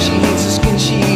She hates the skin she